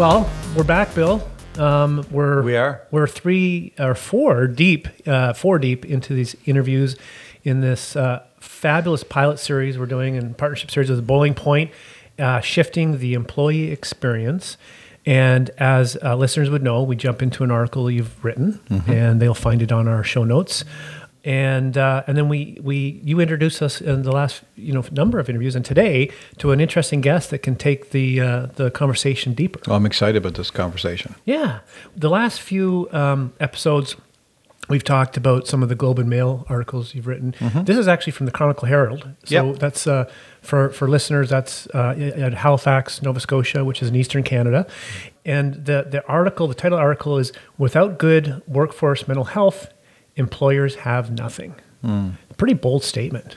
Well, we're back, Bill. Um, we're We are? we're three or four deep, uh, four deep into these interviews in this uh, fabulous pilot series we're doing in partnership series with Boiling Point, uh, shifting the employee experience. And as uh, listeners would know, we jump into an article you've written, Mm-hmm. and they'll find it on our show notes. And uh, and then we we you introduced us in the last you know number of interviews, and today to an interesting guest that can take the uh, the conversation deeper. Well, I'm excited about this conversation. Yeah. The last few um, episodes, we've talked about some of the Globe and Mail articles you've written. This is actually from the Chronicle Herald. So Mm-hmm. Yep. that's uh, for, for listeners, that's uh, at Halifax, Nova Scotia, which is in eastern Canada. And the, the article, the title article is Without Good Workforce Mental Health, Employers Have Nothing. Hmm. Pretty bold statement.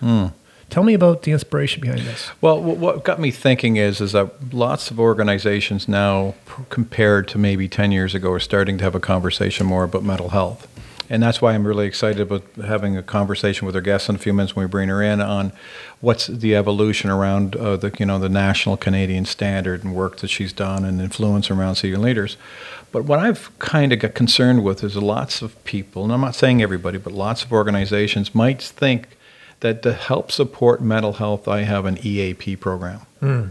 Tell me about the inspiration behind this. Well, what got me thinking is is that lots of organizations now, compared to maybe 10 years ago, are starting to have a conversation more about mental health. And that's why I'm really excited about having a conversation with our guest in a few minutes when we bring her in on what's the evolution around uh, the you know the national Canadian standard and work that she's done and influence around senior leaders. But what I've kind of got concerned with is lots of people, and I'm not saying everybody, but lots of organizations might think that to help support mental health, I have an EAP program.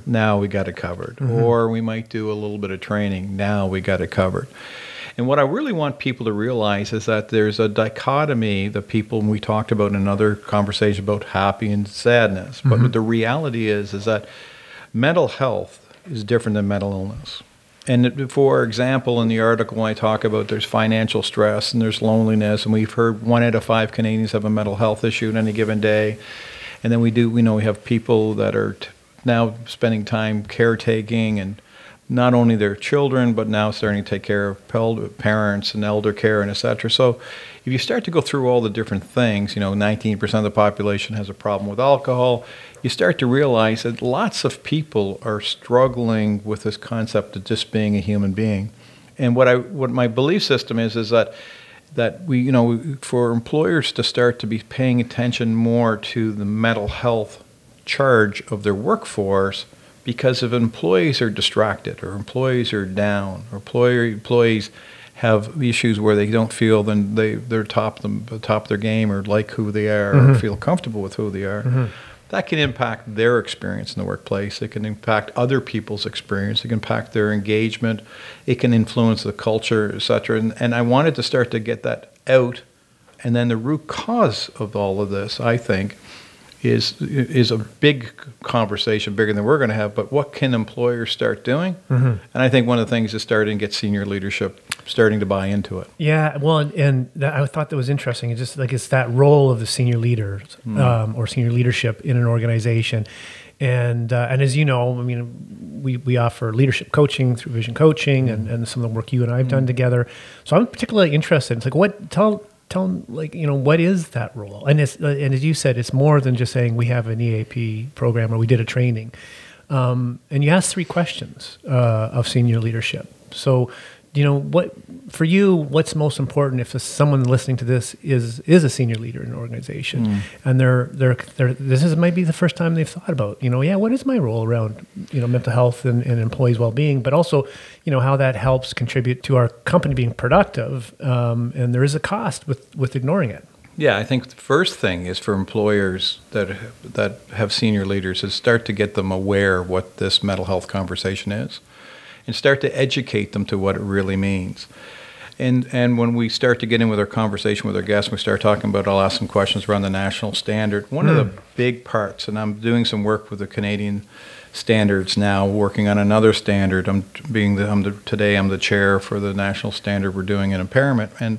Now we got it covered. Or we might do a little bit of training. Now we got it covered. And what I really want people to realize is that there's a dichotomy that people, and we talked about in another conversation about happy and sadness. But mm-hmm. the reality is, is that mental health is different than mental illness. And for example, in the article, I talk about there's financial stress and there's loneliness, and we've heard one out of five Canadians have a mental health issue at any given day. And then we do, we know we have people that are t- now spending time caretaking and not only their children, but now starting to take care of parents and elder care and et cetera. So if you start to go through all the different things, you know, 19% of the population has a problem with alcohol, you start to realize that lots of people are struggling with this concept of just being a human being. And what I what my belief system is is that that we you know for employers to start to be paying attention more to the mental health charge of their workforce because if employees are distracted or employees are down or employer employees have issues where they don't feel then they they're top them top of their game or like who they are or mm-hmm. feel comfortable with who they are. Mm-hmm. That can impact their experience in the workplace. It can impact other people's experience. It can impact their engagement. It can influence the culture etc and, and i wanted to start to get that out. And then the root cause of all of this i think is is a big conversation, bigger than we're going to have. But what can employers start doing? And I think one of the things is starting to get senior leadership starting to buy into it. Yeah, well, and, and that, I thought that was interesting. It's just like it's that role of the senior leaders um, or senior leadership in an organization, and uh, and as you know, I mean, we, we offer leadership coaching through Vision Coaching and, and some of the work you and I have done together. So I'm particularly interested. It's like what tell tell 'em, like you know what is that role? And it's uh, and as you said, it's more than just saying we have an EAP program or we did a training. Um, and you ask three questions uh, of senior leadership. So, you know, what for you? What's most important if someone listening to this is is a senior leader in an organization, and they're they're they're this is maybe the first time they've thought about, you know, yeah, what is my role around you know mental health and, and employees' well being, but also, you know, how that helps contribute to our company being productive. Um, and there is a cost with with ignoring it. Yeah, I think the first thing is for employers that that have senior leaders is start to get them aware of what this mental health conversation is, and start to educate them to what it really means. And and when we start to get in with our conversation with our guests, we start talking about. I'll ask some questions around the national standard. One of the hmm. big parts, and I'm doing some work with the Canadian standards now, working on another standard. I'm being the, I'm the today I'm the chair for the national standard we're doing in impairment and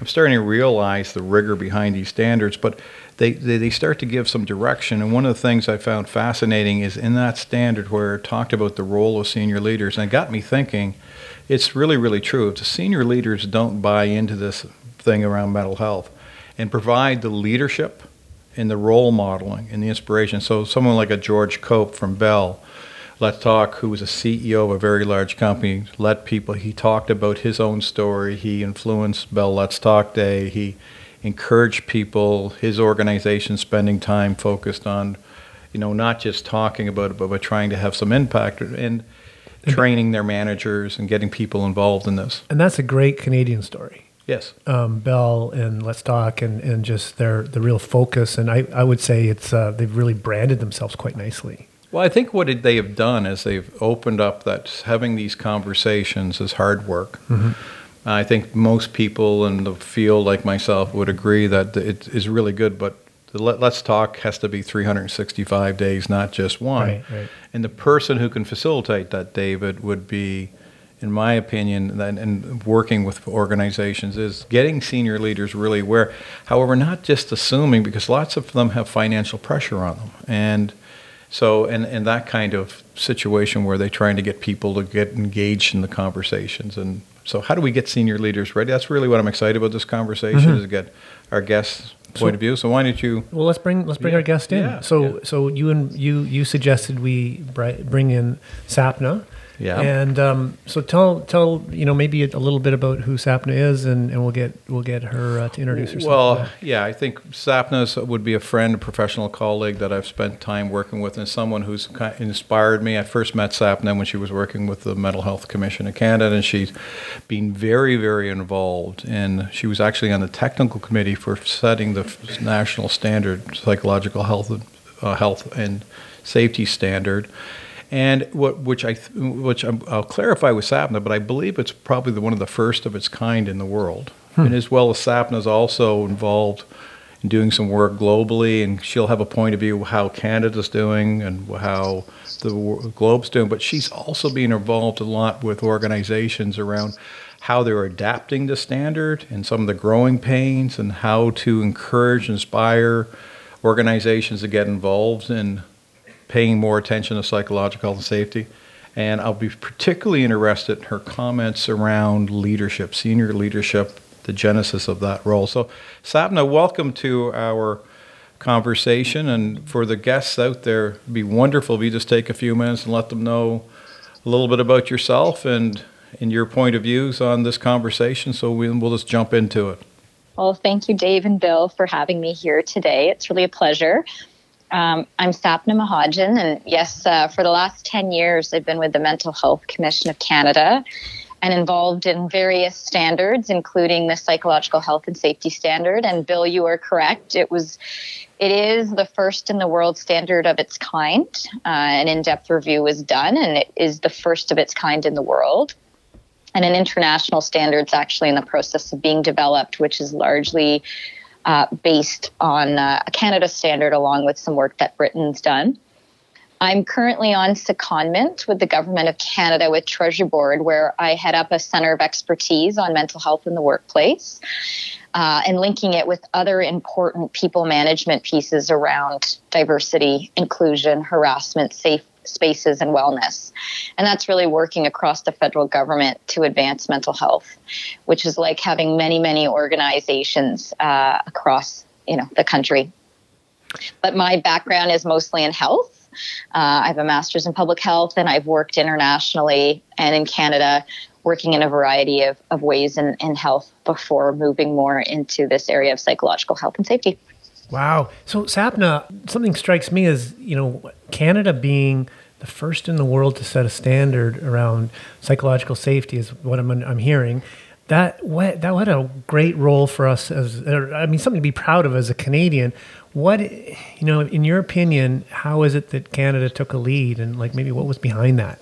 I'm starting to realize the rigor behind these standards, but they, they, they start to give some direction. And one of the things I found fascinating is in that standard where it talked about the role of senior leaders, and it got me thinking, it's really, really true. If the senior leaders don't buy into this thing around mental health and provide the leadership and the role modeling and the inspiration, so someone like a George Cope from Bell, Let's Talk, who was a CEO of a very large company, let people, he talked about his own story. He influenced Bell Let's Talk Day. He encouraged people, his organization spending time focused on, you know, not just talking about it, but, but trying to have some impact and training their managers and getting people involved in this. And that's a great Canadian story. Yes. Um, Bell and Let's Talk and, and just their the real focus. And I, I would say it's uh, they've really branded themselves quite nicely. Well, I think what they have done is they've opened up that having these conversations is hard work. Mm-hmm. I think most people in the field, like myself, would agree that it is really good, but the Let's Talk has to be 365 days, not just one. Right, right. And the person who can facilitate that, David, would be, in my opinion, and working with organizations, is getting senior leaders really aware. However, not just assuming, because lots of them have financial pressure on them. And so, in, in that kind of situation where they're trying to get people to get engaged in the conversations. And so, how do we get senior leaders ready? That's really what I'm excited about this conversation mm-hmm. is to get our guests' point so, of view. So, why don't you? Well, let's bring let's bring yeah, our guest in. Yeah, so, yeah. so you and you you suggested we bring in Sapna. Yeah. And um, so tell tell you know maybe a little bit about who Sapna is, and, and we'll get we'll get her uh, to introduce herself. Well, yeah, I think Sapna would be a friend, a professional colleague that I've spent time working with, and someone who's inspired me. I first met Sapna when she was working with the Mental Health Commission of Canada, and she's been very very involved. And she was actually on the technical committee for setting the national standard psychological health uh, health and safety standard and what, which I, which i will clarify with Sapna, but I believe it's probably the, one of the first of its kind in the world. Hmm. And as well as Sapna is also involved in doing some work globally, and she'll have a point of view how Canada's doing and how the globe's doing. But she's also being involved a lot with organizations around how they're adapting the standard and some of the growing pains, and how to encourage, inspire organizations to get involved in paying more attention to psychological health and safety. And I'll be particularly interested in her comments around leadership, senior leadership, the genesis of that role. So, Sapna, welcome to our conversation. And for the guests out there, it'd be wonderful if you just take a few minutes and let them know a little bit about yourself and, and your point of views on this conversation. So we, we'll just jump into it. Well, thank you, Dave and Bill, for having me here today. It's really a pleasure. Um, I'm Sapna Mahajan, and yes, uh, for the last 10 years, I've been with the Mental Health Commission of Canada and involved in various standards, including the Psychological Health and Safety Standard. And Bill, you are correct. It was, it is the first in the world standard of its kind. Uh, an in-depth review was done, and it is the first of its kind in the world. And an international standard is actually in the process of being developed, which is largely uh, based on uh, a Canada standard, along with some work that Britain's done. I'm currently on secondment with the Government of Canada with Treasury Board, where I head up a center of expertise on mental health in the workplace uh, and linking it with other important people management pieces around diversity, inclusion, harassment, safe spaces and wellness. And that's really working across the federal government to advance mental health, which is like having many, many organizations uh, across you know the country. But my background is mostly in health. Uh, I have a master's in public health, and I've worked internationally and in Canada, working in a variety of, of ways in, in health before moving more into this area of psychological health and safety. Wow. So Sapna, something strikes me as, you know, Canada being the first in the world to set a standard around psychological safety is what I'm, I'm hearing. That what that what a great role for us as I mean something to be proud of as a Canadian. What you know, in your opinion, how is it that Canada took a lead and like maybe what was behind that?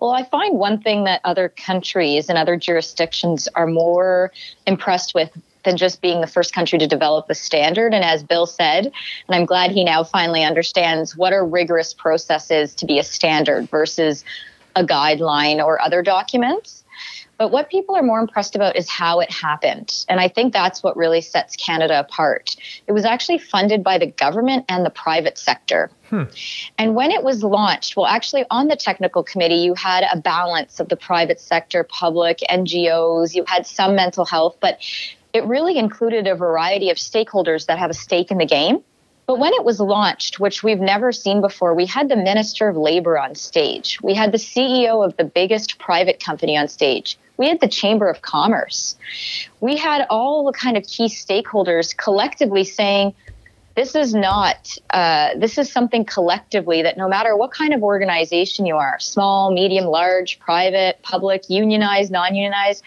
Well, I find one thing that other countries and other jurisdictions are more impressed with than just being the first country to develop a standard. And as Bill said, and I'm glad he now finally understands what are rigorous processes to be a standard versus a guideline or other documents. But what people are more impressed about is how it happened. And I think that's what really sets Canada apart. It was actually funded by the government and the private sector. Hmm. And when it was launched, well, actually, on the technical committee, you had a balance of the private sector, public, NGOs, you had some mental health, but it really included a variety of stakeholders that have a stake in the game. But when it was launched, which we've never seen before, we had the Minister of Labor on stage. We had the CEO of the biggest private company on stage. We had the Chamber of Commerce. We had all the kind of key stakeholders collectively saying, this is not, uh, this is something collectively that no matter what kind of organization you are small, medium, large, private, public, unionized, non unionized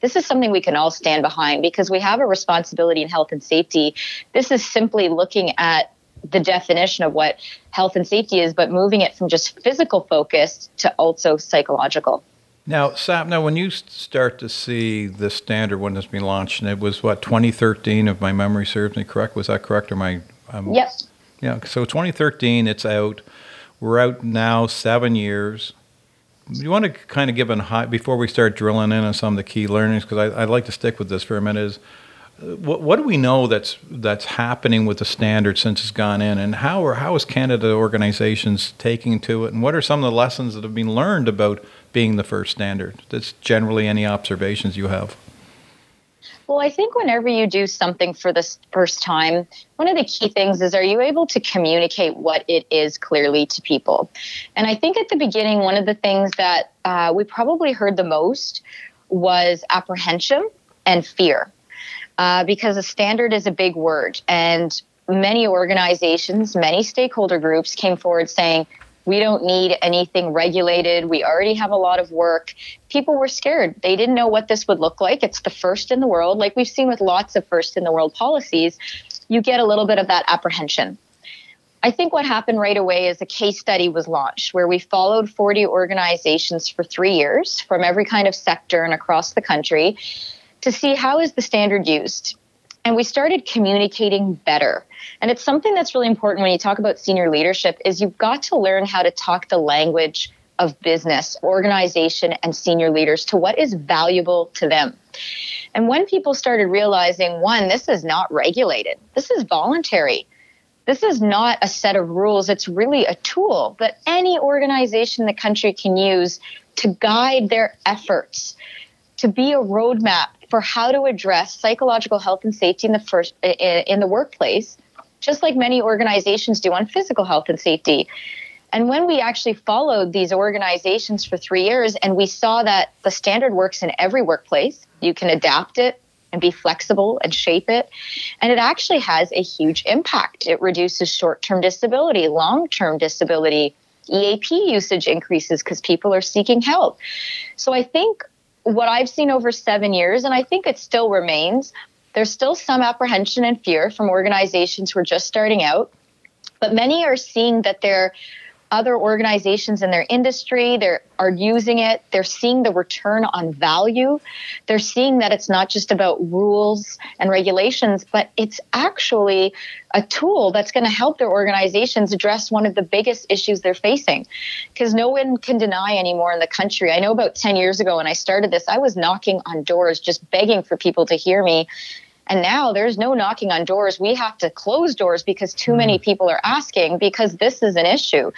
this is something we can all stand behind because we have a responsibility in health and safety. This is simply looking at the definition of what health and safety is, but moving it from just physical focus to also psychological. Now, Sapna, when you start to see the standard when it's been launched, and it was what 2013, if my memory serves me correct, was that correct, or my? Um, yep. Yeah. So 2013, it's out. We're out now seven years you want to kind of give a high before we start drilling in on some of the key learnings because I'd like to stick with this for a minute. Is uh, what, what do we know that's that's happening with the standard since it's gone in, and how are how is Canada organizations taking to it, and what are some of the lessons that have been learned about being the first standard? That's generally any observations you have. Well, I think whenever you do something for the first time, one of the key things is are you able to communicate what it is clearly to people? And I think at the beginning, one of the things that uh, we probably heard the most was apprehension and fear. Uh, because a standard is a big word. And many organizations, many stakeholder groups came forward saying, we don't need anything regulated. We already have a lot of work. People were scared. They didn't know what this would look like. It's the first in the world. Like we've seen with lots of first in the world policies, you get a little bit of that apprehension. I think what happened right away is a case study was launched where we followed 40 organizations for three years from every kind of sector and across the country to see how is the standard used and we started communicating better. And it's something that's really important when you talk about senior leadership is you've got to learn how to talk the language of business organization and senior leaders to what is valuable to them. And when people started realizing one this is not regulated this is voluntary this is not a set of rules it's really a tool that any organization in the country can use to guide their efforts to be a roadmap for how to address psychological health and safety in the first in the workplace, just like many organizations do on physical health and safety. And when we actually followed these organizations for three years and we saw that the standard works in every workplace, you can adapt it and be flexible and shape it. And it actually has a huge impact. It reduces short term disability, long term disability, EAP usage increases because people are seeking help. So I think what I've seen over seven years, and I think it still remains, there's still some apprehension and fear from organizations who are just starting out, but many are seeing that they're other organizations in their industry they are using it. They're seeing the return on value. They're seeing that it's not just about rules and regulations but it's actually a tool that's going to help their organizations address one of the biggest issues they're facing. Because no one can deny anymore in the country. I know about 10 years ago when i started this i was knocking on doors just begging for people to hear me and now there's no knocking on doors. We have to close doors because too many mm. people are asking because this is an issue.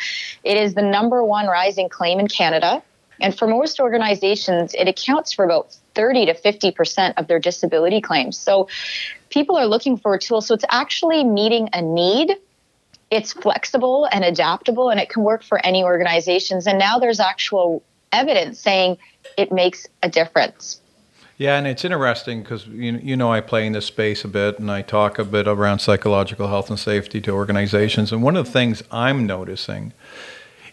It is the number one rising claim in Canada. And for most organizations, it accounts for about 30 to 50% of their disability claims. So people are looking for a tool. So it's actually meeting a need. It's flexible and adaptable, and it can work for any organizations. And now there's actual evidence saying it makes a difference. Yeah, and it's interesting because you, you know I play in this space a bit and I talk a bit around psychological health and safety to organizations. And one of the things I'm noticing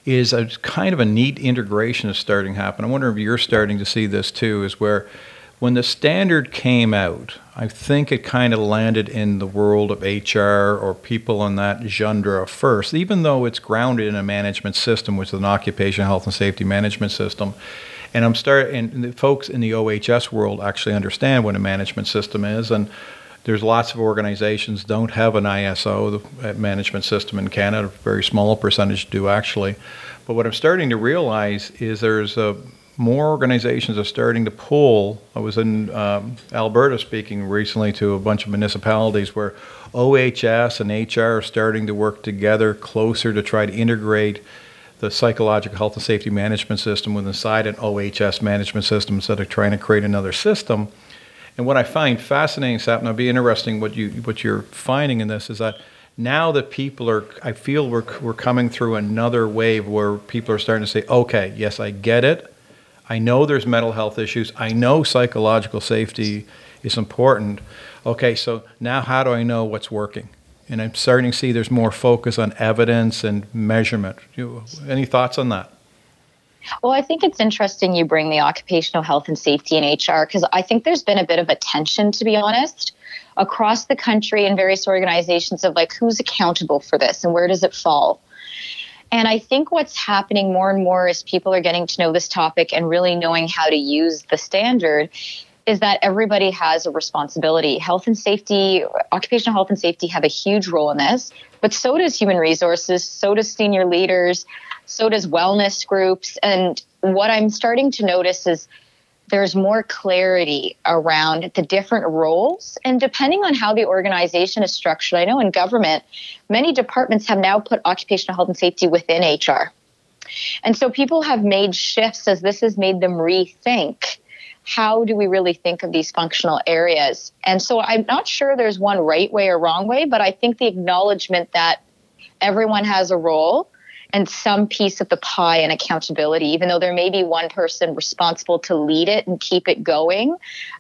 is a kind of a neat integration is starting to happen. I wonder if you're starting to see this too, is where when the standard came out, I think it kind of landed in the world of HR or people in that genre first, even though it's grounded in a management system, which is an occupational health and safety management system and I'm starting, and the folks in the OHS world actually understand what a management system is, and there's lots of organizations don't have an ISO the management system in Canada. A very small percentage do actually. But what I'm starting to realize is there's a more organizations are starting to pull. I was in um, Alberta speaking recently to a bunch of municipalities where OHS and HR are starting to work together closer to try to integrate the psychological health and safety management system with inside an OHS management system instead of trying to create another system. And what I find fascinating, Sap, and it'll be interesting what you what you're finding in this is that now that people are, I feel we're we're coming through another wave where people are starting to say, okay, yes, I get it. I know there's mental health issues. I know psychological safety is important. Okay, so now how do I know what's working? And I'm starting to see there's more focus on evidence and measurement. Any thoughts on that? Well, I think it's interesting you bring the occupational health and safety in HR because I think there's been a bit of a tension, to be honest, across the country and various organizations of like who's accountable for this and where does it fall. And I think what's happening more and more as people are getting to know this topic and really knowing how to use the standard is that everybody has a responsibility. Health and safety, occupational health and safety have a huge role in this, but so does human resources, so does senior leaders, so does wellness groups. And what I'm starting to notice is there's more clarity around the different roles. And depending on how the organization is structured, I know in government, many departments have now put occupational health and safety within HR. And so people have made shifts as this has made them rethink how do we really think of these functional areas? And so I'm not sure there's one right way or wrong way, but I think the acknowledgement that everyone has a role and some piece of the pie and accountability, even though there may be one person responsible to lead it and keep it going,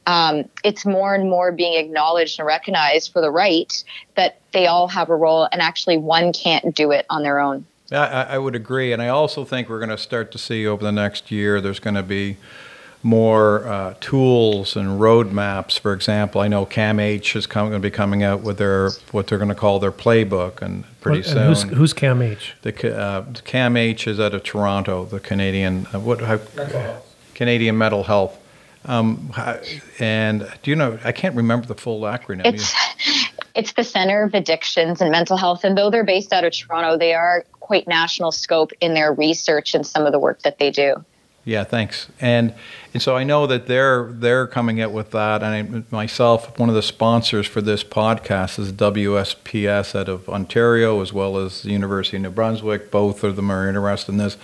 um, it's more and more being acknowledged and recognized for the right that they all have a role and actually one can't do it on their own. I, I would agree. And I also think we're going to start to see over the next year, there's going to be more uh, tools and roadmaps. For example, I know CAMH is going to be coming out with their what they're going to call their playbook, and pretty What- soon. and who's, who's CAMH? the, uh, CAMH is out of Toronto, the Canadian uh, what how, Canadian Mental Health. Um, and do you know? I can't remember the full acronym. It's it's the Center of Addictions and Mental Health, and though they're based out of Toronto, they are quite national scope in their research and some of the work that they do. Yeah, thanks. And and so I know that they're they're coming out with that. And I, myself, one of the sponsors for this podcast is WSPS out of Ontario, as well as the University of New Brunswick. Both of them are interested in this.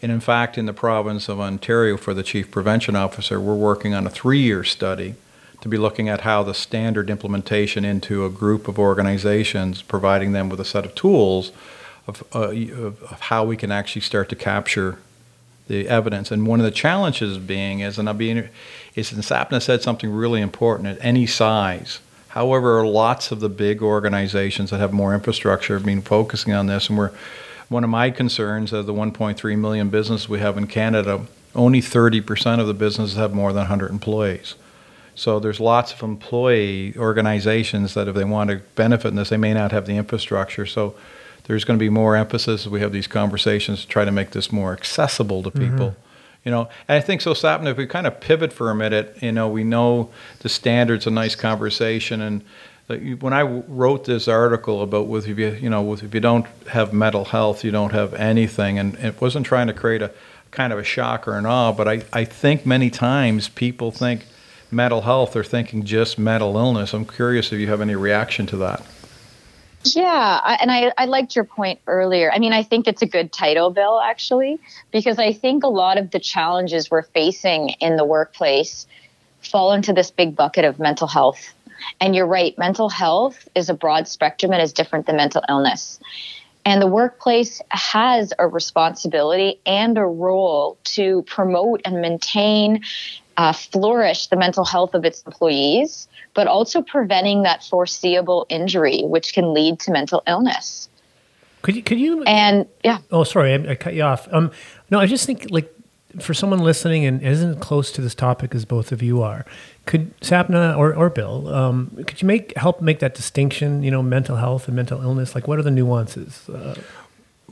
And in fact, in the province of Ontario, for the chief prevention officer, we're working on a three-year study to be looking at how the standard implementation into a group of organizations, providing them with a set of tools of, uh, of of how we can actually start to capture the evidence. And one of the challenges being is, and I'll be, is, Sapna said something really important at any size. However, lots of the big organizations that have more infrastructure have been focusing on this, and we're one of my concerns of the 1.3 million businesses we have in Canada, only 30% of the businesses have more than 100 employees. So there's lots of employee organizations that if they want to benefit in this, they may not have the infrastructure. So there's going to be more emphasis as we have these conversations to try to make this more accessible to mm-hmm. people. You know, and I think so. Sapna, if we kind of pivot for a minute, you know, we know the standards a nice conversation, and when I wrote this article about with if you you know with, if you don't have mental health, you don't have anything, and it wasn't trying to create a kind of a shock or an awe, but I, I think many times people think mental health, they're thinking just mental illness. I'm curious if you have any reaction to that. Yeah, I, and I, I liked your point earlier. I mean, I think it's a good title, Bill, actually, because I think a lot of the challenges we're facing in the workplace fall into this big bucket of mental health. And you're right, mental health is a broad spectrum and is different than mental illness. And the workplace has a responsibility and a role to promote and maintain, uh, flourish the mental health of its employees, but also preventing that foreseeable injury, which can lead to mental illness. Could you, could you, And yeah, oh, sorry, I, I cut you off. Um, no, I just think like for someone listening and isn't close to this topic as both of you are, could Sapna or, or Bill, um, could you make help make that distinction? You know, mental health and mental illness. Like, what are the nuances? Uh,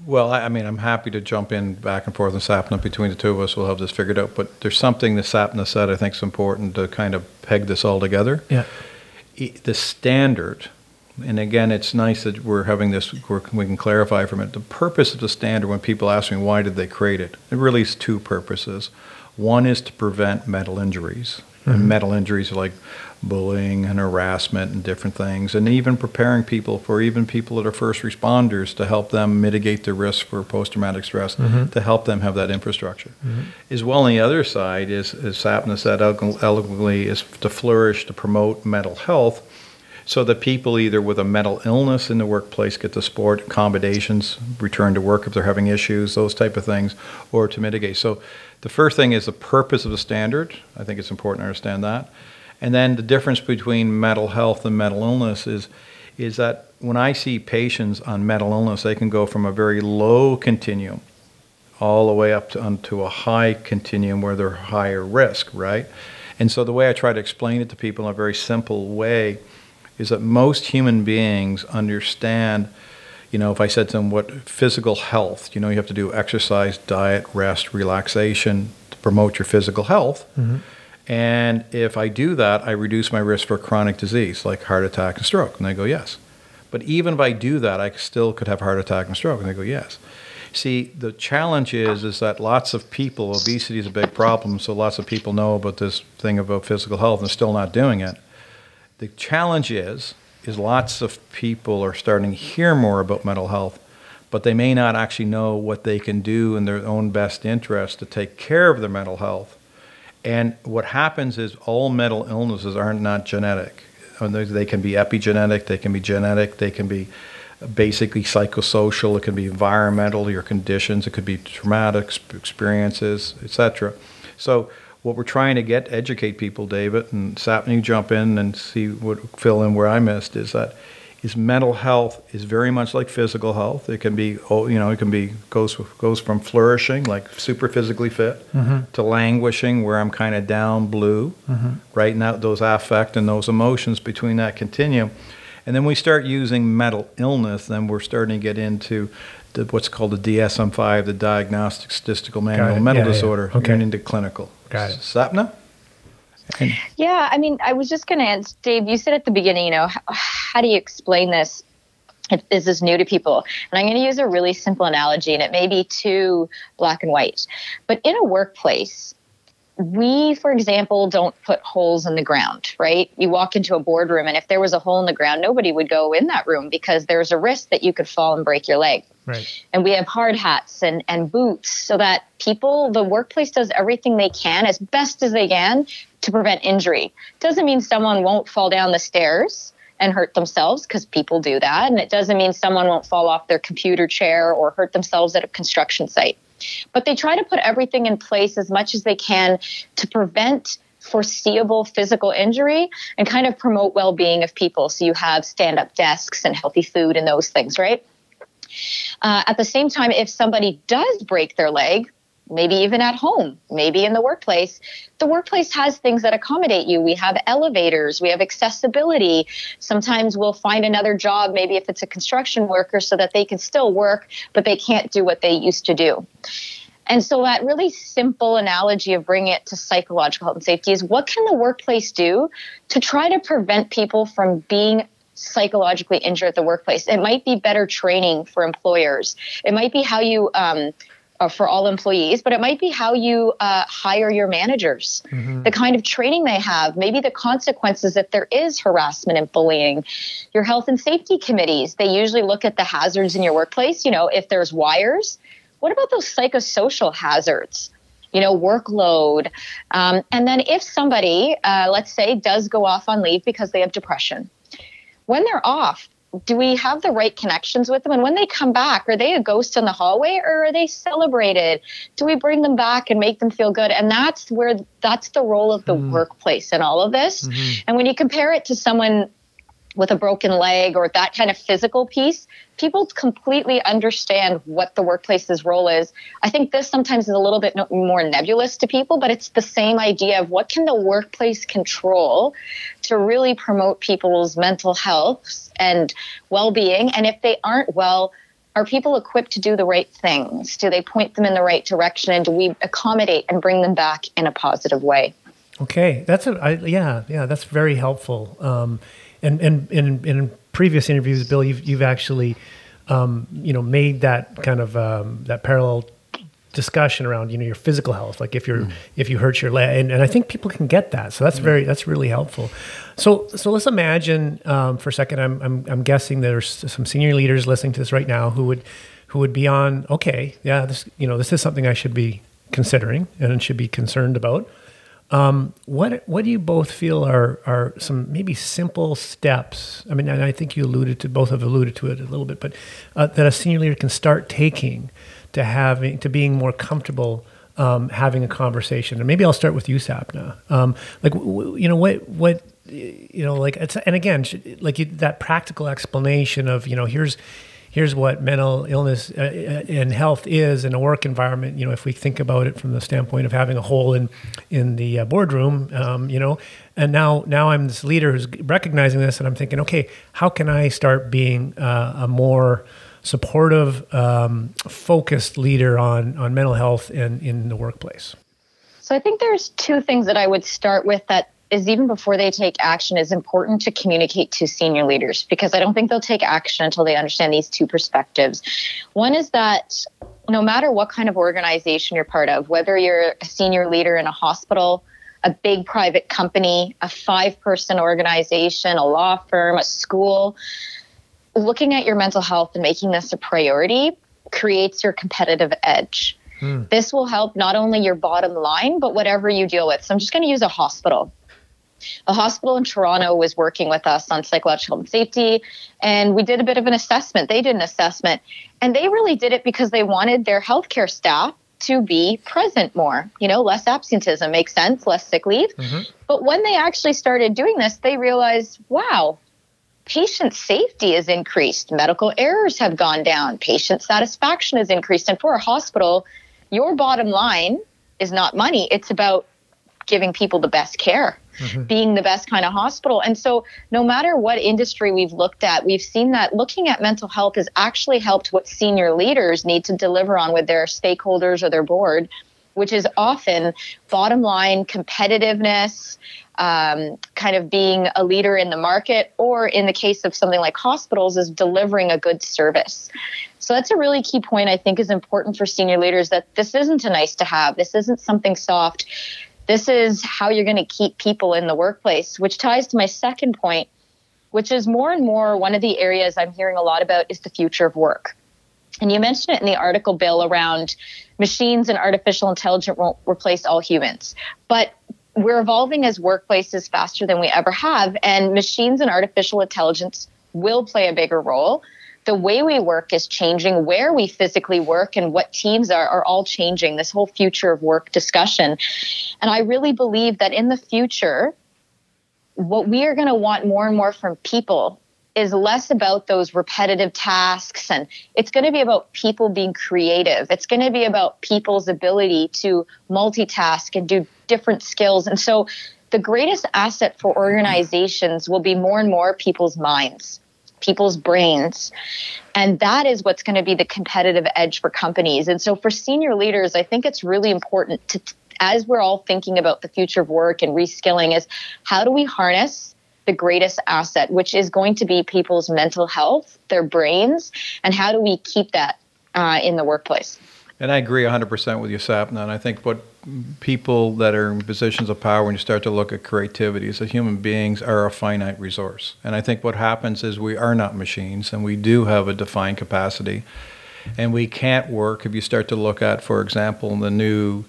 Well, I, I mean, I'm happy to jump in back and forth and Sapna between the two of us. We'll have this figured out. But there's something that Sapna said I think is important to kind of peg this all together. yeah, E- The standard, and again, it's nice that we're having this, we're, we can clarify from it. The purpose of the standard, when people ask me why did they create it, it really is two purposes. One is to prevent mental injuries. And mm-hmm. mental injuries are like bullying and harassment and different things, and even preparing people for even people that are first responders to help them mitigate the risk for post-traumatic stress, mm-hmm. to help them have that infrastructure. Mm-hmm. As well, on the other side is, as Sapna said eloquently, is to flourish to promote mental health, so that people either with a mental illness in the workplace get the support, accommodations, return to work if they're having issues, those type of things, or to mitigate. So the first thing is the purpose of the standard. I think it's important to understand that. And then the difference between mental health and mental illness is is that when I see patients on mental illness, they can go from a very low continuum all the way up to onto a high continuum where they're higher risk, right? And so the way I try to explain it to people in a very simple way is that most human beings understand, you know, if I said to them what physical health, you know, you have to do exercise, diet, rest, relaxation to promote your physical health. Mm-hmm. And if I do that, I reduce my risk for chronic disease like heart attack and stroke. And they go, yes. But even if I do that, I still could have heart attack and stroke. And they go, yes. See, the challenge is is that lots of people, obesity is a big problem, so lots of people know about this thing about physical health and still not doing it. The challenge is is lots of people are starting to hear more about mental health, but they may not actually know what they can do in their own best interest to take care of their mental health. And what happens is all mental illnesses are not genetic. Uh, they- They can be epigenetic, they can be genetic, they can be basically psychosocial, it can be environmental, your conditions, it could be traumatic experiences, etc. So what we're trying to get educate people, David, and Sapni, jump in and see what fill in where I missed is that is mental health is very much like physical health. It can be, oh, you know, it can be goes goes from flourishing, like super physically fit, mm-hmm. to languishing, where I'm kind of down blue, mm-hmm. right? Now those affect and those emotions between that continuum, and then we start using mental illness. Then we're starting to get into the, what's called the DSM-5, the Diagnostic Statistical Manual Mental Yeah, yeah. Disorder, Okay. and into clinical. Got it. Sapna. Yeah, I mean, I was just going to ask Dave. You said at the beginning, you know, how, how do you explain this? If this is new to people, and I'm going to use a really simple analogy, and it may be too black and white, but in a workplace, we, for example, don't put holes in the ground, right? You walk into a boardroom, and if there was a hole in the ground, nobody would go in that room because there's a risk that you could fall and break your leg Right. and we have hard hats and, and boots so that people the workplace does everything they can as best as they can to prevent injury doesn't mean someone won't fall down the stairs and hurt themselves because people do that and it doesn't mean someone won't fall off their computer chair or hurt themselves at a construction site but they try to put everything in place as much as they can to prevent foreseeable physical injury and kind of promote well-being of people. So you have stand-up desks and healthy food and those things right? Uh, at the same time, if somebody does break their leg, maybe even at home, maybe in the workplace, the workplace has things that accommodate you. We have elevators, we have accessibility. Sometimes we'll find another job, maybe if it's a construction worker, so that they can still work, but they can't do what they used to do. And so that really simple analogy of bringing it to psychological health and safety is what can the workplace do to try to prevent people from being psychologically injured at the workplace? It might be better training for employers. It might be how you, um, uh, for all employees, but it might be how you uh, hire your managers, the kind of training they have, maybe the consequences if there is harassment and bullying. Your health and safety committees, they usually look at the hazards in your workplace. You know, if there's wires, what about those psychosocial hazards? You know, workload. Um, and then if somebody, uh, let's say, does go off on leave because they have depression, when they're off, do we have the right connections with them? And when they come back, are they a ghost in the hallway or are they celebrated? Do we bring them back and make them feel good? And that's where that's the role of the hmm. workplace in all of this. Mm-hmm. And when you compare it to someone with a broken leg or that kind of physical piece, people completely understand what the workplace's role is. I think this sometimes is a little bit more nebulous to people, but it's the same idea of what can the workplace control to really promote people's mental health and well-being and if they aren't well are people equipped to do the right things do they point them in the right direction and do we accommodate and bring them back in a positive way Okay, that's a I, yeah, yeah, that's very helpful. Um, and and in in previous interviews, Bill, you've you've actually um, you know made that kind of um, that parallel discussion around you know your physical health like if you're mm. if you hurt your leg and, and i think people can get that so that's mm. very that's really helpful so so let's imagine um, for a second I'm, I'm i'm guessing there's some senior leaders listening to this right now who would who would be on okay yeah this you know this is something i should be considering and should be concerned about um, what what do you both feel are are some maybe simple steps? I mean, and I think you alluded to both have alluded to it a little bit, but uh, that a senior leader can start taking to having to being more comfortable um, having a conversation. And maybe I'll start with you, Sapna. Um, like w- you know what what you know like it's and again like you, that practical explanation of you know here's here's what mental illness uh, uh, and health is in a work environment. You know, if we think about it from the standpoint of having a hole in in the uh, boardroom, um, you know, and now now I'm this leader who's recognizing this, and I'm thinking, okay, how can I start being uh, a more supportive, um, focused leader on on mental health and in the workplace? So I think there's two things that I would start with that is even before they take action is important to communicate to senior leaders because I don't think they'll take action until they understand these two perspectives. One is that no matter what kind of organization you're part of, whether you're a senior leader in a hospital, a big private company, a five person organization, a law firm, a school, looking at your mental health and making this a priority creates your competitive edge. Hmm. This will help not only your bottom line, but whatever you deal with. So I'm just going to use a hospital a hospital in Toronto was working with us on psychological and safety, and we did a bit of an assessment. They did an assessment, and they really did it because they wanted their healthcare staff to be present more. You know, less absenteeism makes sense, less sick leave. Mm-hmm. But when they actually started doing this, they realized, wow, patient safety is increased, medical errors have gone down, patient satisfaction is increased. And for a hospital, your bottom line is not money, it's about giving people the best care mm-hmm. being the best kind of hospital. And so, no matter what industry we've looked at, we've seen that looking at mental health has actually helped what senior leaders need to deliver on with their stakeholders or their board, which is often bottom line competitiveness. Um, kind of being a leader in the market, or in the case of something like hospitals, is delivering a good service. So that's a really key point I think is important for senior leaders that this isn't a nice to have. This isn't something soft this is how you're going to keep people in the workplace, which ties to my second point, which is more and more one of the areas I'm hearing a lot about is the future of work. And you mentioned it in the article, Bill, around machines and artificial intelligence won't replace all humans. But we're evolving as workplaces faster than we ever have, and machines and artificial intelligence will play a bigger role the way we work is changing, where we physically work and what teams are, are all changing, this whole future of work discussion. And I really believe that in the future, what we are going to want more and more from people is less about those repetitive tasks and it's going to be about people being creative. It's going to be about people's ability to multitask and do different skills. And so the greatest asset for organizations will be more and more people's minds people's brains. And that is what's going to be the competitive edge for companies. And so for senior leaders, I think it's really important to, as we're all thinking about the future of work and reskilling, is how do we harness the greatest asset, which is going to be people's mental health, their brains, and how do we keep that uh, in the workplace? And I agree 100% with you, Sapna. And I think what people that are in positions of power, when you start to look at creativity, is that human beings are a finite resource. And I think what happens is we are not machines and we do have a defined capacity. And we can't work if you start to look at, for example, the new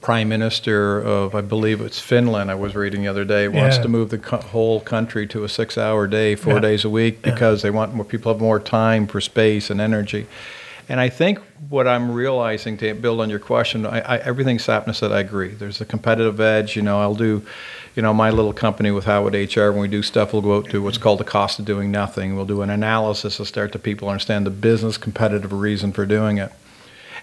prime minister of, I believe it's Finland, I was reading the other day, wants yeah. to move the co- whole country to a six hour day, four yeah. days a week, because yeah. they want more people have more time for space and energy. And I think what I'm realizing to build on your question, I, I, everything Sapna said, I agree. There's a competitive edge. You know, I'll do, you know, my little company with Howatt HR, when we do stuff, we'll go out to what's called the cost of doing nothing. We'll do an analysis to start to people understand the business competitive reason for doing it.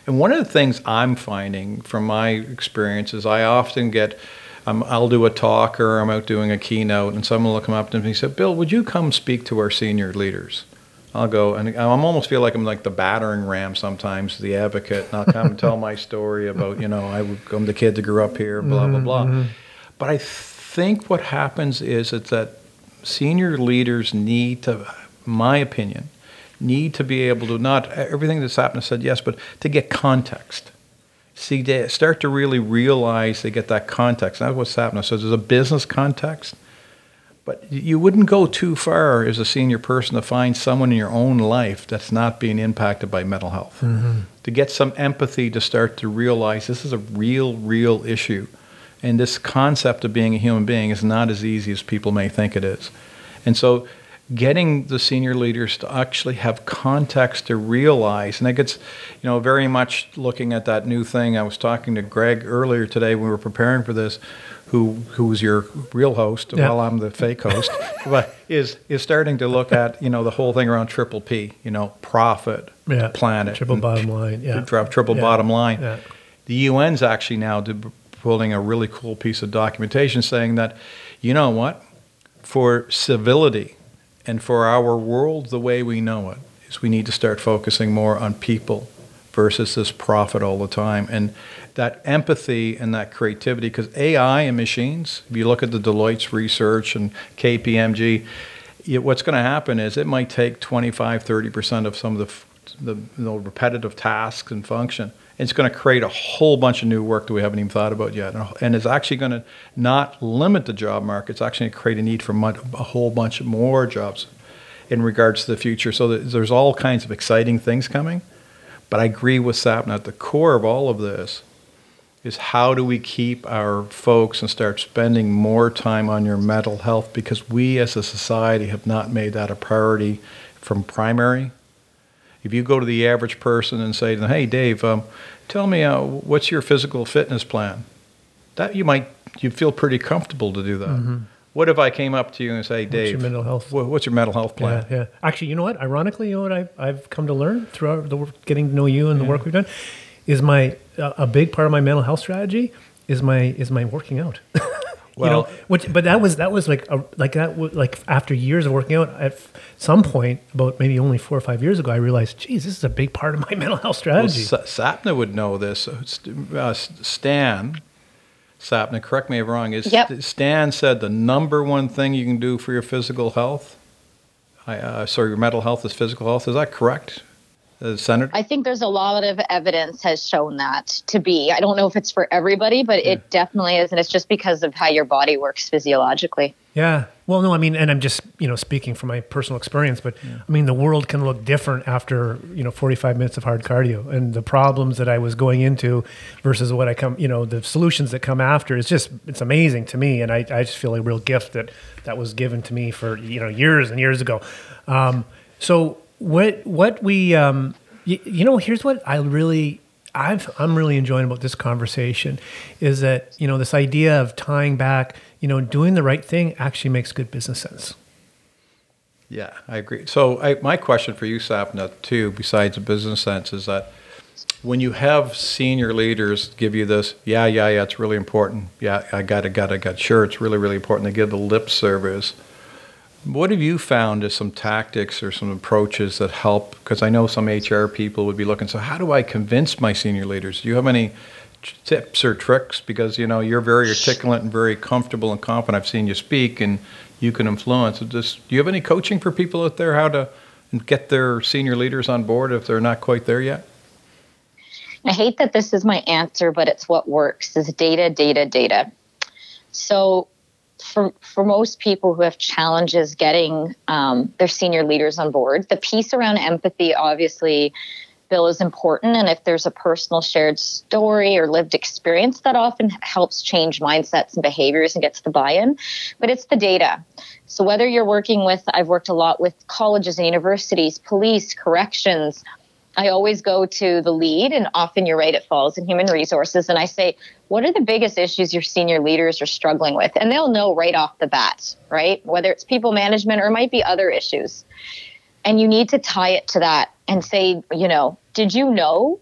And one of the things I'm finding from my experience is I often get, um, I'll do a talk or I'm out doing a keynote, and someone will come up to me and say, Bill, would you come speak to our senior leaders? I'll go and I almost feel like I'm like the battering ram sometimes, the advocate. And I'll come and tell my story about, you know, I, am the kid that grew up here, blah, blah, blah. Mm-hmm. But I think what happens is it's that senior leaders need to, my opinion, need to be able to not everything that's happened said yes, but to get context. see they start to really realize they get that context. That's what's happening. So there's a business context, but you wouldn't go too far as a senior person to find someone in your own life that's not being impacted by mental health. Mm-hmm. To get some empathy to start to realize this is a real, real issue. And this concept of being a human being is not as easy as people may think it is. And so getting the senior leaders to actually have context to realize, and it gets, you know, very much looking at that new thing. I was talking to Greg earlier today when we were preparing for this, who who was your real host Yeah. while I'm the fake host, but is is starting to look at you know the whole thing around triple P, you know, profit, Yeah. planet, Triple bottom line. Yeah. tri- triple Yeah. bottom line. Yeah. The UN's actually now pulling a really cool piece of documentation saying that, you know what, for civility and for our world the way we know it, is we need to start focusing more on people versus this profit all the time. And that empathy and that creativity, because AI and machines, if you look at the Deloitte's research and KPMG, it, what's going to happen is it might take 25, 30% of some of the, f- the repetitive tasks and function. It's going to create a whole bunch of new work that we haven't even thought about yet. And it's actually going to not limit the job market, it's actually going to create a need for a whole bunch more jobs in regards to the future. So there's all kinds of exciting things coming. But I agree with Sapna at the core of all of this is how do we keep our folks and start spending more time on your mental health because we as a society have not made that a priority from primary. If you go to the average person and say to them, "Hey, Dave, um, tell me uh, what's your physical fitness plan," that you might you feel pretty comfortable to do that. What if I came up to you and say, "Dave, Mm-hmm. your mental health? wha- what's your mental health plan?" Yeah, yeah. Actually, you know what? Ironically, you know what I've, I've come to learn throughout the work, getting to know you and the work we've done, is my uh, a big part of my mental health strategy is my is my working out. you know, which but that was that was like a, like that was like after years of working out. At some point, about maybe only four or five years ago, I realized, geez, this is a big part of my mental health Well, strategy. Sa- Sapna would know this. Uh, uh, Stan Sapna, correct me if I'm wrong. Is Yep. Stan said the number one thing you can do for your physical health, I, uh, sorry, your mental health is physical health. Is that correct, uh, Senator? I think there's a lot of evidence has shown that to be. I don't know if it's for everybody, but it definitely is, and it's just because of how your body works physiologically. Yeah. Well, no, I mean, and I'm just, you know, speaking from my personal experience, but I mean, the world can look different after, you know, 45 minutes of hard cardio and the problems that I was going into versus what I come, you know, the solutions that come after. It's just, it's amazing to me. And I, I just feel a real gift that that was given to me for, you know, years and years ago. Um, so what, what we, um, you, you know, here's what I really, I've, I'm really enjoying about this conversation is that, you know, this idea of tying back, you know, doing the right thing actually makes good business sense. Yeah, I agree. So I, my question for you, Sapna, too, besides the business sense, is that when you have senior leaders give you this, yeah, yeah, yeah, it's really important. Yeah, I got it, got it, got it. Sure, it's really, really important. They give the lip service. What have you found as some tactics or some approaches that help? Because I know some HR people would be looking. So how do I convince my senior leaders? Do you have any tips or tricks? Because you know you're very articulate and very comfortable and confident. I've seen you speak, and you can influence. Just, do you have any coaching for people out there how to get their senior leaders on board if they're not quite there yet? I hate that this is my answer, but it's what works is data, data, data. So for for most people who have challenges getting um, their senior leaders on board, the piece around empathy obviously Bill is important. And if there's a personal shared story or lived experience, that often helps change mindsets and behaviors and gets the buy in. But it's the data. So whether you're working with, I've worked a lot with colleges and universities, police, corrections. I always go to the lead, and often you're right, it falls in human resources. And I say, what are the biggest issues your senior leaders are struggling with? And they'll know right off the bat, right? Whether it's people management or it might be other issues. And you need to tie it to that and say, you know, did you know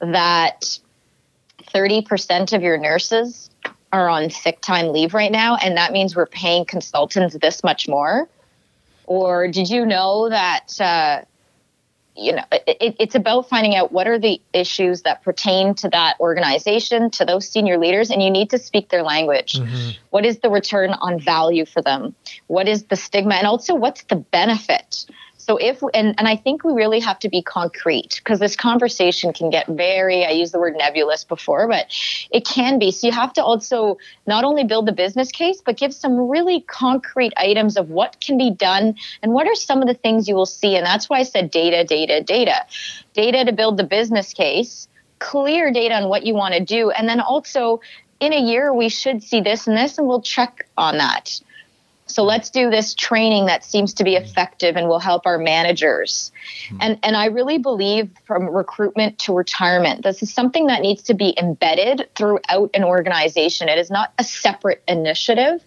that 30% of your nurses are on sick time leave right now? And that means we're paying consultants this much more? Or did you know that, uh, you know, it, it's about finding out what are the issues that pertain to that organization, to those senior leaders, and you need to speak their language. Mm-hmm. What is the return on value for them? What is the stigma? And also, what's the benefit? So if and and I think we really have to be concrete because this conversation can get very I used the word nebulous before, but it can be. So you have to also not only build the business case, but give some really concrete items of what can be done and what are some of the things you will see. And that's why I said data, data, data. Data to build the business case, clear data on what you want to do, and then also in a year we should see this and this and we'll check on that so let's do this training that seems to be effective and will help our managers. Mm-hmm. And and I really believe from recruitment to retirement, this is something that needs to be embedded throughout an organization. It is not a separate initiative.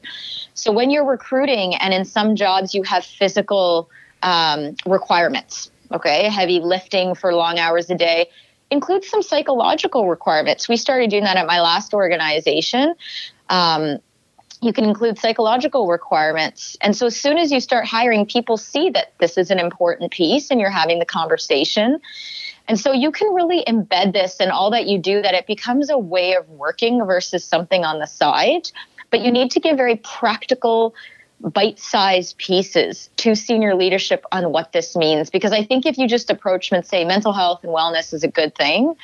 So when you're recruiting, and in some jobs you have physical um, requirements, okay, heavy lifting for long hours a day, includes some psychological requirements. We started doing that at my last organization. Um, you can include psychological requirements. And so as soon as you start hiring, people see that this is an important piece and you're having the conversation. And so you can really embed this in all that you do, that it becomes a way of working versus something on the side. But you need to give very practical, bite sized pieces to senior leadership on what this means. Because I think if you just approach them and say mental health and wellness is a good thing,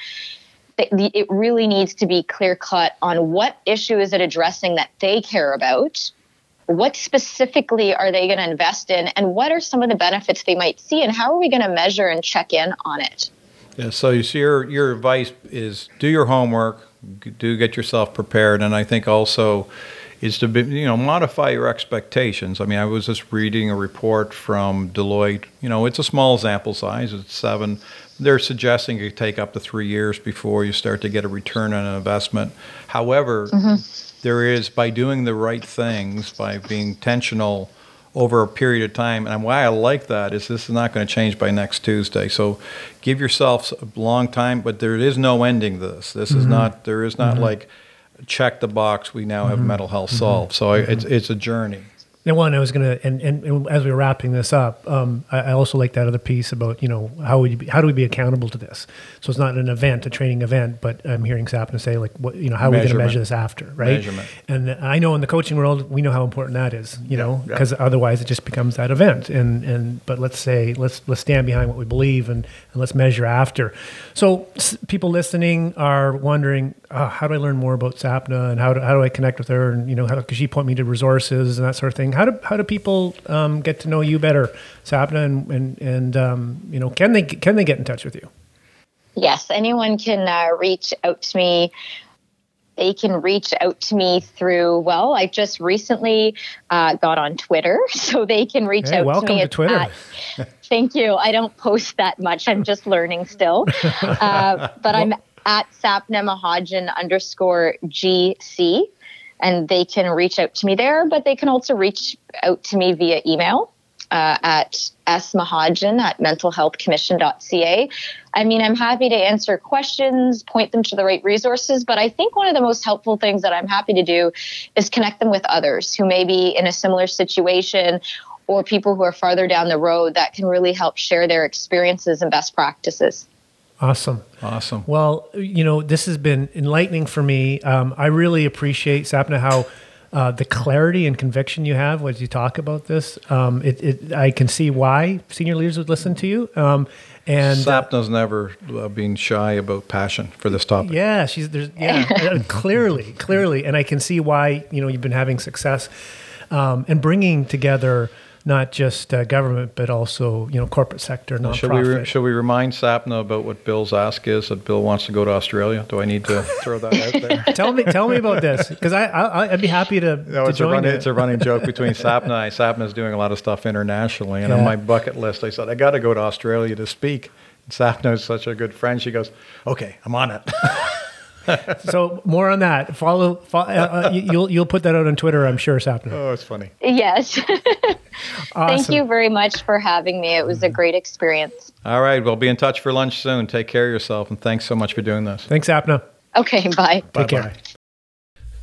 it really needs to be clear cut on what issue is it addressing that they care about what specifically are they going to invest in and what are some of the benefits they might see and how are we going to measure and check in on it? Yeah so you your, your advice is do your homework do get yourself prepared and i think also is to be, you know modify your expectations. I mean, I was just reading a report from Deloitte. You know, it's a small sample size. It's seven. They're suggesting it take up to three years before you start to get a return on an investment. However, mm-hmm. there is by doing the right things, by being intentional over a period of time. And why I like that is this is not going to change by next Tuesday. So give yourself a long time, but there is no ending this. This mm-hmm. is not, there is not mm-hmm. like, check the box, we now have mm-hmm. mental health solved. So mm-hmm. it's, it's a journey. And one, I was gonna, and, and, and as we were wrapping this up, um, I, I, also like that other piece about you know how would you be, how do we be accountable to this? So it's not an event, a training event, but I'm hearing Sapna say like, what you know, how are we going to measure this after, right? Measurement. And I know in the coaching world, we know how important that is, you yeah, know, because yeah. otherwise it just becomes that event. And and but let's say let's let's stand behind what we believe and, and let's measure after. So s- people listening are wondering, oh, how do I learn more about Sapna and how do, how do I connect with her and you know how could she point me to resources and that sort of thing? How do how do people um, get to know you better, Sapna, and and, and um, you know can they can they get in touch with you? Yes, anyone can uh, reach out to me. They can reach out to me through, well, I just recently uh, got on Twitter, so they can reach hey, out welcome to me. To Twitter. At, thank you. I don't post that much. I'm just learning still. Uh, but I'm at Sapna underscore GC and they can reach out to me there, but they can also reach out to me via email uh, at smahajan at mentalhealthcommission.ca. I mean, I'm happy to answer questions, point them to the right resources, but I think one of the most helpful things that I'm happy to do is connect them with others who may be in a similar situation or people who are farther down the road that can really help share their experiences and best practices. Awesome. Awesome. Well, you know, this has been enlightening for me. Um, I really appreciate, Sapna, how uh, the clarity and conviction you have as you talk about this. Um, it, it, I can see why senior leaders would listen to you. Um, and Sapna's uh, never uh, been shy about passion for this topic. Yeah, she's there's yeah uh, clearly, clearly, and I can see why you know you've been having success um, and bringing together not just uh, government, but also you know corporate sector, nonprofit. Should we, re- should we remind Sapna about what Bill's ask is? That Bill wants to go to Australia. Do I need to throw that out there? tell me, tell me about this because I, I would be happy to. No, to it's join a running, it's a running joke between Sapna. and I. Sapna's doing a lot of stuff internationally, and yeah. on my bucket list, I said I got to go to Australia to speak. And Sapna is such a good friend. She goes, "Okay, I'm on it." so more on that. Follow. follow uh, uh, you'll you'll put that out on Twitter, I'm sure, Sapna. Oh, it's funny. Yes. awesome. Thank you very much for having me. It was a great experience. All right, we'll be in touch for lunch soon. Take care of yourself, and thanks so much for doing this. Thanks, Sapna. Okay, bye. Take bye care.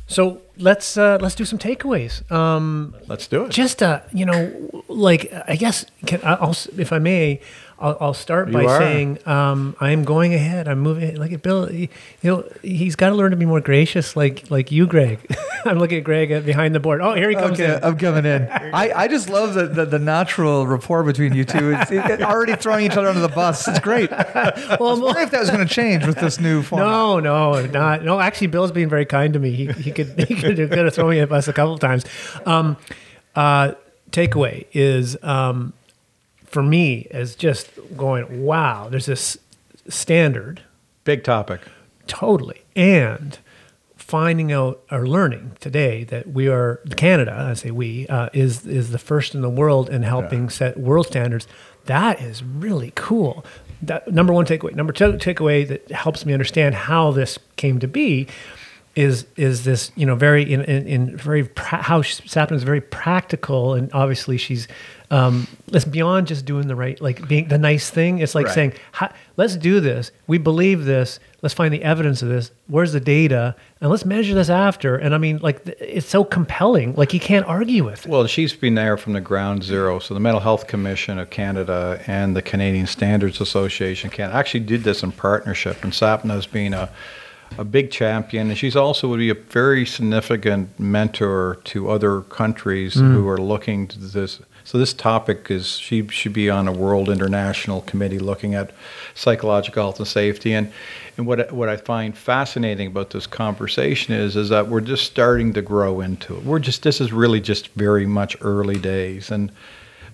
So let's uh, let's do some takeaways. Um, let's do it. Just uh, you know, like I guess can I also, if I may, I'll, I'll start You by are. saying um, I'm going ahead. I'm moving. Like at Bill, he, you know, he's got to learn to be more gracious, like like you, Greg. I'm looking at Greg behind the board. Oh, here he comes Okay, in. I'm coming in. I, I just love the, the, the natural rapport between you two. It's, it, already throwing each other under the bus. It's great. I well, was wondering if that was going to change with this new format. No, no, not no. Actually, Bill's being very kind to me. He, he could he could, could have thrown me at us a couple of times. Um, uh, takeaway is um, for me is just going. Wow, there's this standard Big topic. totally, and finding out or learning today that we are Canada. I say we uh, is is the first in the world in helping set world standards. That is really cool. That number one takeaway. Number two takeaway that helps me understand how this came to be is is this you know very in in, in very pra- how is very practical and obviously she's um, it's beyond just doing the right like being the nice thing. It's like Right. saying let's do this. We believe this. Let's find the evidence of this. Where's the data? And let's measure this after. And I mean, like, it's so compelling. Like, you can't argue with it. Well, she's been there from the ground zero. So the Mental Health Commission of Canada and the Canadian Standards Association can actually did this in partnership. And Sapna's been a a big champion, and she's also would be a very significant mentor to other countries who are looking to this. So this topic is she should be on a world international committee looking at psychological health and safety. And and what what I find fascinating about this conversation is is that we're just starting to grow into it. We're just this is really just very much early days and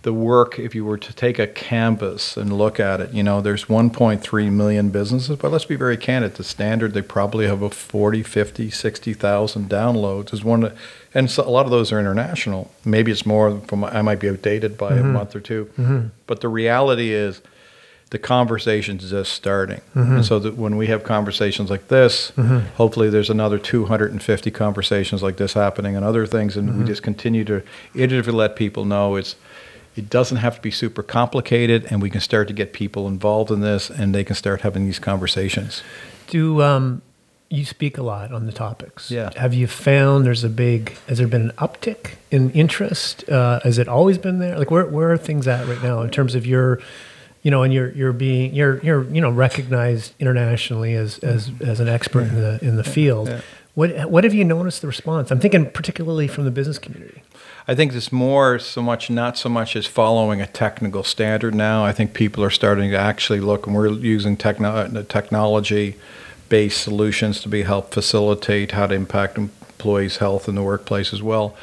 the work, if you were to take a canvas and look at it, you know, there's 1.3 million businesses, but let's be very candid. The standard, they probably have a 40, 50, 60,000 downloads. Is one, and so a lot of those are international. Maybe it's more from, I might be outdated by a mm-hmm. month or 2 mm-hmm. But the reality is, the conversation's just starting. And so that when we have conversations like this, hopefully there's another 250 conversations like this happening and other things, and we just continue to iteratively let people know it's it doesn't have to be super complicated, and we can start to get people involved in this, and they can start having these conversations. Do um, you speak a lot on the topics? Yeah. Have you found there's a big, has there been an uptick in interest? Uh, has it always been there? Like, where, where are things at right now in terms of your, you know, and you're, you're being, you're, you're, you know, recognized internationally as, as, as an expert in the, in the field. Yeah. What, what have you noticed the response? I'm thinking particularly from the business community. I think it's more so much, not so much as following a technical standard now. I think people are starting to actually look, and we're using techno- uh, technology based solutions to be help facilitate how to impact employees' health in the workplace as well.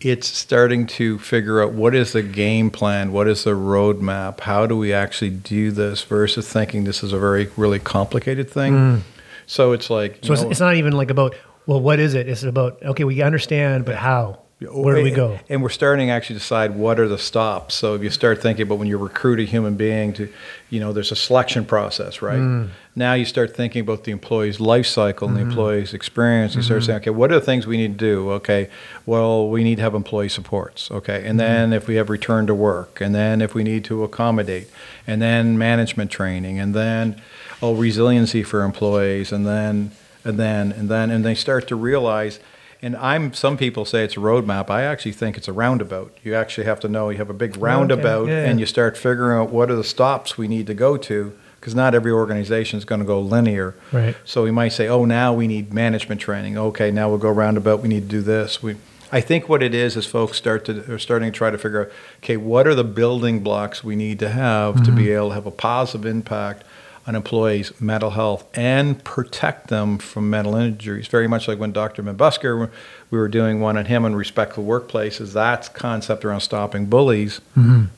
It's starting to figure out what is the game plan, what is the roadmap, how do we actually do this versus thinking this is a very really complicated thing. Mm. So it's like So you it's, know- it's not even like about, well, what is it? It's about, okay, we understand, but how? Where do we go? And we're starting to actually decide what are the stops. So if you start thinking about when you recruit a human being to, you know, there's a selection process, right? Mm. Now you start thinking about the employee's life cycle and Mm-hmm. the employee's experience. You start saying, okay, what are the things we need to do? Okay, well, we need to have employee supports. Okay, and Mm-hmm. then if we have return to work, and then if we need to accommodate, and then management training, and then oh, resiliency for employees, and then and then and then and they start to realize and I'm some people say it's a roadmap. I actually think it's a roundabout. You actually have to know you have a big roundabout yeah, and yeah. you start figuring out what are the stops we need to go to because not every organization is going to go linear. Right. So we might say, "Oh, now we need management training. Okay, now we'll go roundabout. We need to do this." We I think what it is is folks start to are starting to try to figure out, okay, what are the building blocks we need to have to mm-hmm. be able to have a positive impact on employees' mental health and protect them from mental injuries. Very much like when Dr. Mabusker, we were doing one on him on respectful workplaces. That concept around stopping bullies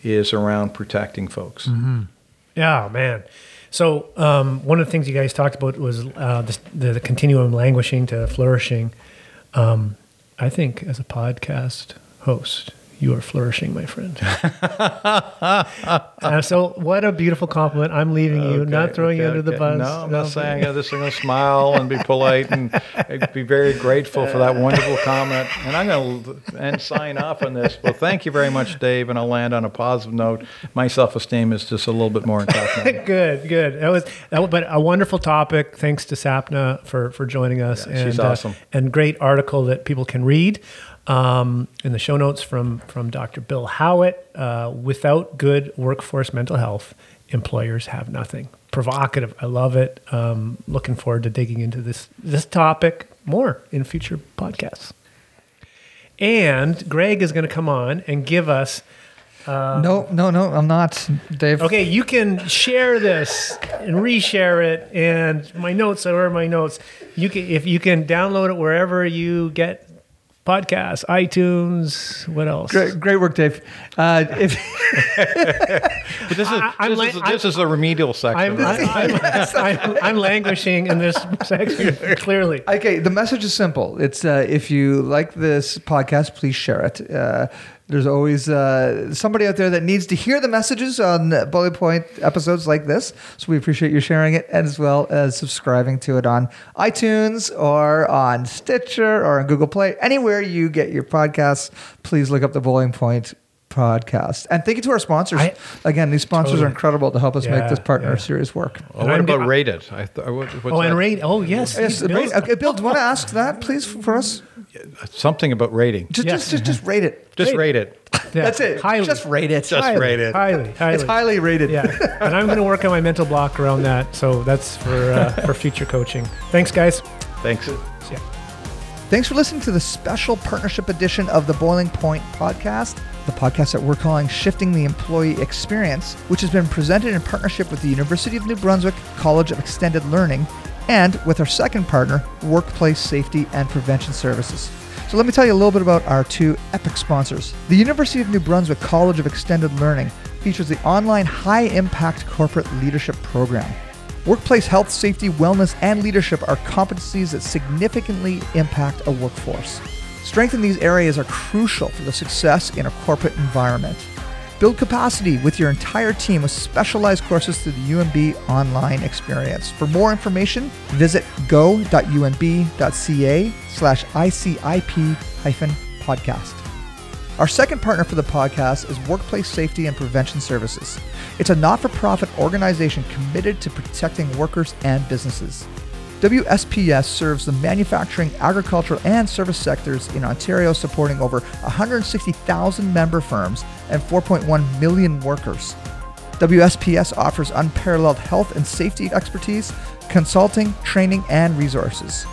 is around protecting folks. Yeah, man. So um, one of the things you guys talked about was uh, the, the, the continuum languishing to flourishing. Um, I think as a podcast host, you are flourishing, my friend. Uh, so what a beautiful compliment. I'm leaving you, not Okay, throwing you okay, under the bus. No, I'm not saying I'm just going to smile and be polite and be very grateful for that wonderful comment. And I'm going to and sign off on this. Well, thank you very much, Dave. And I'll land on a positive note. My self-esteem is just a little bit more intact good, good. That was, that was, but a wonderful topic. Thanks to Sapna for for joining us. Yeah, she's and, uh, awesome. and great article that people can read um, in the show notes from from Dr. Bill Howatt. Uh, Without good workforce mental health, employers have nothing. Provocative. I love it. Um, looking forward to digging into this this topic more in future podcasts. And Greg is going to come on and give us. no, no, no, I'm not, Dave. Okay, you can share this and reshare it, and my notes are my notes. You can if you can download it wherever you get podcasts, iTunes. What else? Great, great work, Dave. Uh, if But this is, I- I'm this, like- is, I'm- this is the remedial section. I'm, right? I'm, I'm, I'm languishing in this section clearly. Okay, the message is simple. It's uh, if you like this podcast, please share it. Uh, there's always uh, somebody out there that needs to hear the messages on Boiling Point episodes like this. So we appreciate you sharing it, as well as subscribing to it on iTunes or on Stitcher or on Google Play. Anywhere you get your podcasts, please look up the Boiling Point podcast. And thank you to our sponsors. I- Again, these sponsors Totally. are incredible to help us make Yeah, this partner yeah. serious work. Oh, what I'm about go- rated? I th- what, what's Oh, and rate. Oh, yes. Yes, Bill's- rate- okay, Bill, do you want to ask that, please, for us? Something about rating. Just, Yes. just, just, just rate it. Just Rate rate it. yeah, That's it. Highly. Just rate it. Just highly, rate it. Highly, highly. It's highly rated. Yeah, and I'm going to work on my mental block around that. So that's for uh, for future coaching. Thanks, guys. Thanks. Yeah. Thanks for listening to the special partnership edition of the Boiling Point podcast, the podcast that we're calling Shifting the Employee Experience, which has been presented in partnership with the University of New Brunswick College of Extended Learning and with our second partner, Workplace Safety and Prevention Services. So let me tell you a little bit about our two epic sponsors. The University of New Brunswick College of Extended Learning features the online high impact corporate leadership program. Workplace health, safety, wellness, and leadership are competencies that significantly impact a workforce. Strength in these areas are crucial for the success in a corporate environment. Build capacity with your entire team with specialized courses through the UNB online experience. For more information, visit go.unb.ca slash ICIP hyphen podcast. Our second partner for the podcast is Workplace Safety and Prevention Services. It's a not for profit organization committed to protecting workers and businesses. WSPS serves the manufacturing, agricultural, and service sectors in Ontario, supporting over 160,000 member firms and 4.1 million workers. WSPS offers unparalleled health and safety expertise, consulting, training, and resources.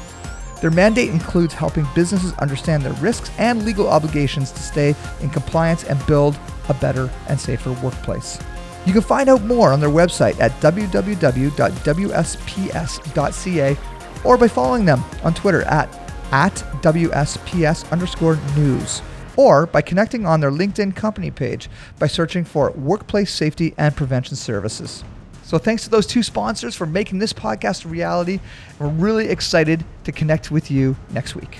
Their mandate includes helping businesses understand their risks and legal obligations to stay in compliance and build a better and safer workplace. You can find out more on their website at www.wsps.ca or by following them on Twitter at, at WSPS underscore news or by connecting on their LinkedIn company page by searching for Workplace Safety and Prevention Services. So thanks to those two sponsors for making this podcast a reality. We're really excited to connect with you next week.